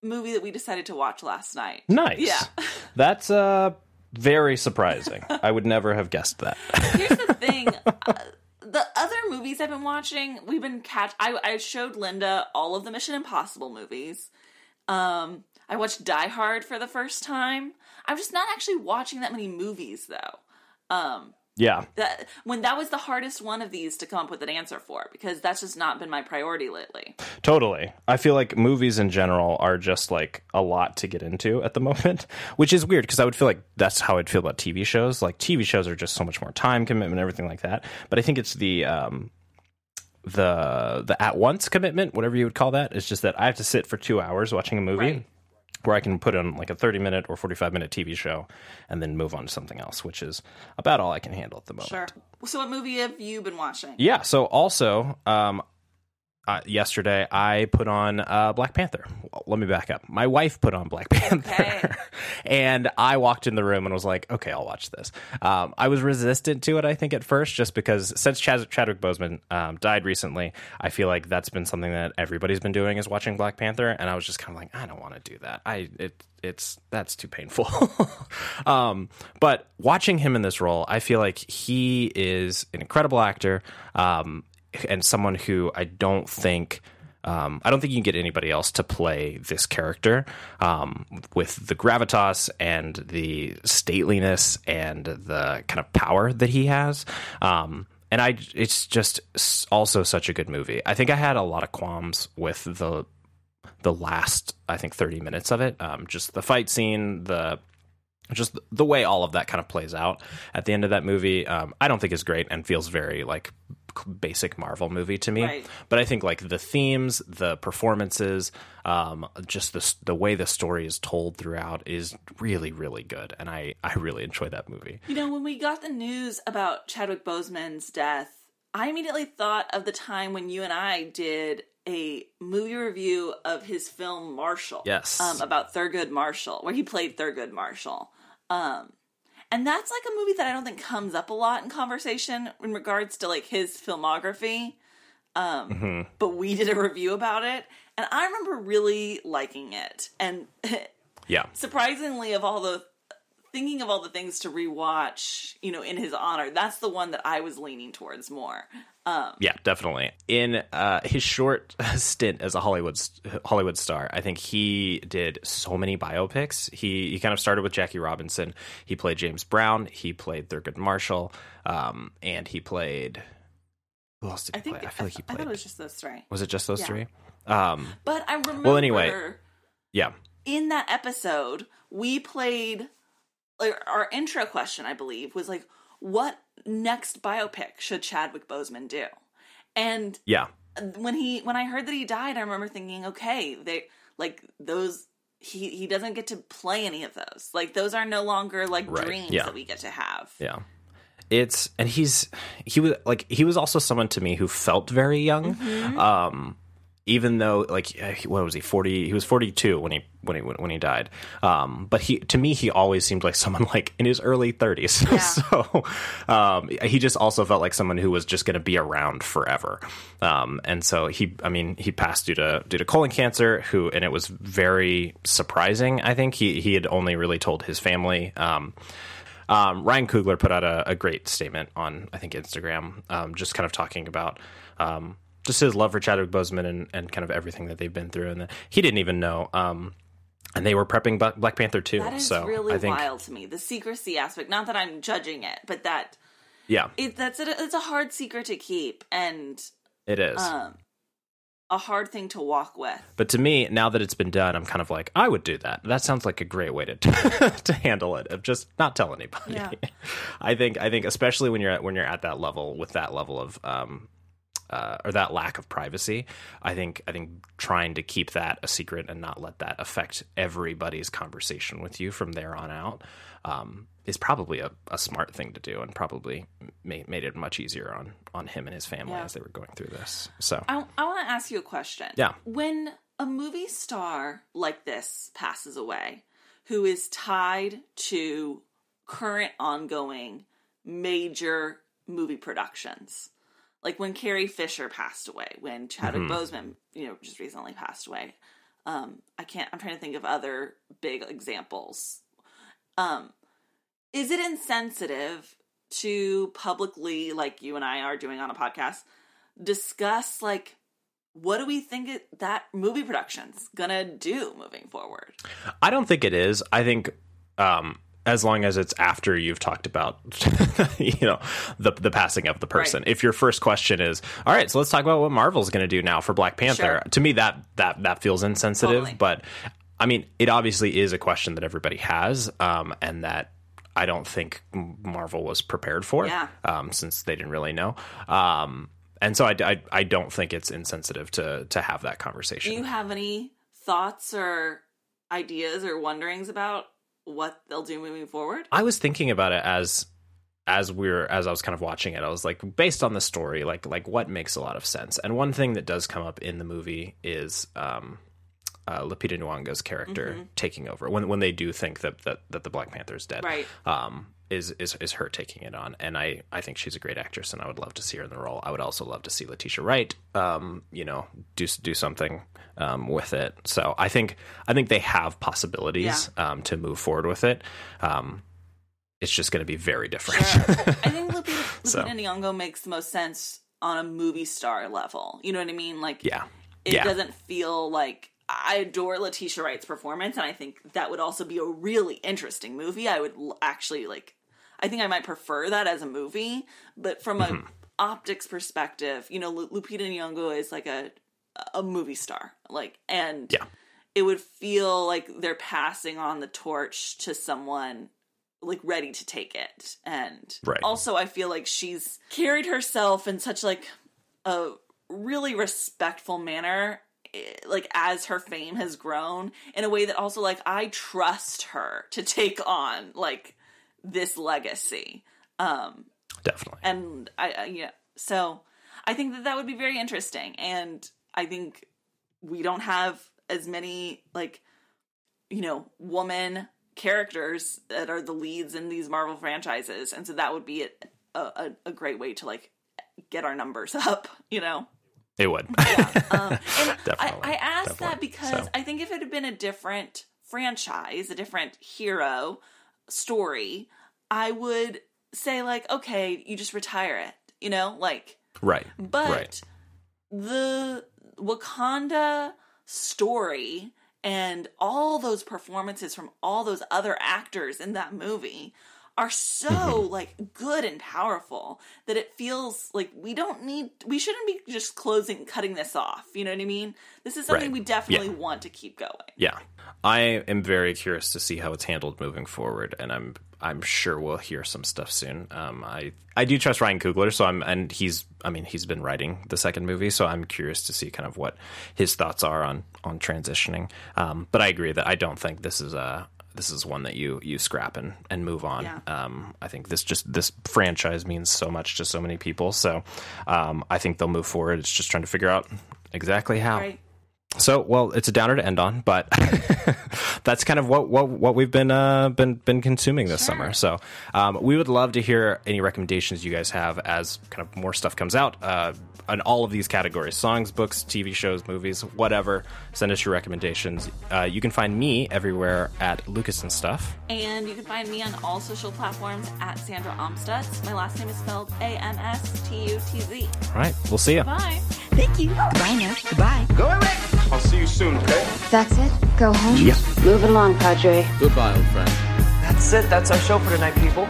movie that we decided to watch last night. Nice. Yeah. [LAUGHS] That's uh very surprising. [LAUGHS] I would never have guessed that. Here's the thing. [LAUGHS] The other movies I've been watching, we've been catch. I, I showed Linda all of the Mission Impossible movies. Um, I watched Die Hard for the first time. I'm just not actually watching that many movies though. Um, yeah. that when that was the hardest one of these to come up with an answer for because that's just not been my priority lately. Totally. I feel like movies in general are just like a lot to get into at the [LAUGHS] moment, which is weird because I would feel like that's how I'd feel about TV shows. Like TV shows are just so much more time commitment and everything like that. But I think it's the um the the at once commitment, whatever you would call that, is just that I have to sit for 2 hours watching a movie. Right. Where I can put on like a 30 minute or 45 minute TV show and then move on to something else, which is about all I can handle at the moment. Sure. So what movie have you been watching? Yeah. So also, um, uh, yesterday I put on uh, Black Panther. Well, let me back up. My wife put on Black [LAUGHS] Panther, Okay. and I walked in the room and was like, "Okay, I'll watch this." Um, I was resistant to it, I think, at first, just because since Chad- Chadwick Boseman um, died recently, I feel like that's been something that everybody's been doing is watching Black Panther, and I was just kind of like, I don't want to do that. I it it's that's too painful. [LAUGHS] um, but watching him in this role, I feel like he is an incredible actor. Um, and someone who I don't think um, I don't think you can get anybody else to play this character um, with the gravitas and the stateliness and the kind of power that he has. Um, and I, it's just also such a good movie. I think I had a lot of qualms with the the last, I think, thirty minutes of it. Um, just the fight scene, the just the way all of that kind of plays out at the end of that movie um, i don't think is great and feels very like basic marvel movie to me. Right. but i think like the themes the performances um, just the, the way the story is told throughout is really really good. And i i really enjoy that movie. You know, when we got the news about Chadwick Boseman's death, I immediately thought of the time when you and I did a movie review of his film Marshall. Yes. Um, about Thurgood Marshall, where he played Thurgood Marshall. Um, and that's like a movie that I don't think comes up a lot in conversation in regards to like his filmography. Um, But we did a review about it, and I remember really liking it. And [LAUGHS] Yeah. surprisingly of all the thinking of all the things to rewatch, you know, in his honor, that's the one that I was leaning towards more. Um, Yeah, definitely. In uh, his short [LAUGHS] stint as a Hollywood Hollywood star, I think he did so many biopics. He he kind of started with Jackie Robinson. He played James Brown. He played Thurgood Marshall, um, and he played. Who else did I he think play? I feel like he played. I thought it was just those three. was it just those Yeah. three? Um, But I remember Well, anyway. yeah, in that episode, we played like our intro question, I believe, was like, what next biopic should Chadwick Boseman do? And yeah, when he when I heard that he died, I remember thinking, okay, they like those he he doesn't get to play any of those. Like those are no longer like Right, dreams yeah. that we get to have. yeah. It's and he's he was like he was also someone to me who felt very young. Mm-hmm. Um, even though like uh, he- what was he 40 he was 42 when he when he when he died. Um but he to me he always seemed like [LAUGHS] someone like in his early 30s [LAUGHS] Yeah. so um he just also felt like someone who was just going to be around forever. Um and so he i mean he passed due to due to colon cancer who and it was very surprising i think. He he had only really told his family. Um um, Ryan Coogler put out a, a great statement on, I think, Instagram, um, just kind of talking about um, just his love for Chadwick Boseman and, and kind of everything that they've been through. And that he didn't even know. Um, and they were prepping Black, Black Panther too. That is so really I think, wild to me. The secrecy aspect. Not that I'm judging it, but that yeah, it that's a, it's a hard secret to keep and it is. um a hard thing to walk with. But to me, now that it's been done, I'm kind of like, I would do that. That sounds like a great way to [LAUGHS] to handle it. Of just not tell anybody. Yeah. [LAUGHS] I think I think especially when you're at when you're at that level with that level of um uh, or that lack of privacy, I think I think trying to keep that a secret and not let that affect everybody's conversation with you from there on out um, is probably a, a smart thing to do and probably made, made it much easier on on him and his family Yeah. as they were going through this. So I, I want to ask you a question. Yeah. When a movie star like this passes away, who is tied to current ongoing major movie productions, like when Carrie Fisher passed away, when Chadwick Mm-hmm. Boseman, you know, just recently passed away. Um, I can't. I'm trying to think of other big examples. Um, is it insensitive to publicly, like you and I are doing on a podcast, discuss like what do we think it, that movie production's gonna do moving forward? I don't think it is. I think um, as long as it's after you've talked about, [LAUGHS] you know, the the passing of the person. Right. If your first question is, all right, so let's talk about what Marvel's going to do now for Black Panther. Sure. To me, that that that feels insensitive. Totally. But I mean, it obviously is a question that everybody has, um, and that. I don't think Marvel was prepared for, Yeah. um, since they didn't really know, um, and so I, I, I don't think it's insensitive to to have that conversation. Do you have any thoughts or ideas or wonderings about what they'll do moving forward? I was thinking about it as as we are as I was kind of watching it. I was like, based on the story, like like what makes a lot of sense. And one thing that does come up in the movie is um, uh, Lupita Nyong'o's character taking over when when they do think that that, that the Black Panther is dead. Right. Um, is, is is her taking it on, and I, I think she's a great actress, and I would love to see her in the role. I would also love to see Letitia Wright, um, you know, do do something um, with it. So I think I think they have possibilities um, to move forward with it. Um, it's just going to be very different. Sure. I think Lupita, [LAUGHS] Lupita So. Nyong'o makes the most sense on a movie star level. You know what I mean? Like, yeah, it yeah. doesn't feel like I adore Letitia Wright's performance, and I think that would also be a really interesting movie. I would l- actually like. I think I might prefer that as a movie, but from Mm-hmm. a optics perspective, you know, Lupita Nyong'o is like a a movie star, like, and Yeah. it would feel like they're passing on the torch to someone like ready to take it and Right. also i feel like she's carried herself in such like a really respectful manner eh, like as her fame has grown in a way that also like i trust her to take on like this legacy um definitely. and I, I yeah so i think that that would be very interesting and i think we don't have as many like you know woman characters that are the leads in these marvel franchises and so that would be a, a, a great way to like get our numbers [LAUGHS] up you know It would. um, [LAUGHS] and I, I asked that because So. I think if it had been a different franchise, a different hero story, I would say like, okay, you just retire it, you know, like Right. but right. the Wakanda story and all those performances from all those other actors in that movie are so Mm-hmm. like good and powerful that it feels like we don't need we shouldn't be just closing cutting this off you know what i mean this is something Right. we definitely Yeah. want to keep going Yeah. I am very curious to see how it's handled moving forward, and I'm I'm sure we'll hear some stuff soon. Um, I I do trust Ryan Coogler, so I'm and he's I mean he's been writing the second movie, so I'm curious to see kind of what his thoughts are on on transitioning. Um, but I agree that I don't think this is a this is one that you you scrap and, and move on. Yeah. Um, I think this just this franchise means so much to so many people, so um, I think they'll move forward. It's just trying to figure out exactly how. right So, well, it's a downer to end on, but [LAUGHS] that's kind of what what, what we've been uh, been been consuming this summer. So, um, we would love to hear any recommendations you guys have as kind of more stuff comes out uh, on all of these categories: songs, books, TV shows, movies, whatever. Send us your recommendations. Uh, you can find me everywhere at Lucas and Stuff. and you can find me on all social platforms at sandra amstutz my last name is spelled a-m-s-t-u-t-z All right, we'll see you. bye Thank you. Goodbye now. Goodbye. Go away. I'll see you soon, okay? That's it. Go home. Move it along, Padre. Goodbye, old friend. That's it. That's our show for tonight, people.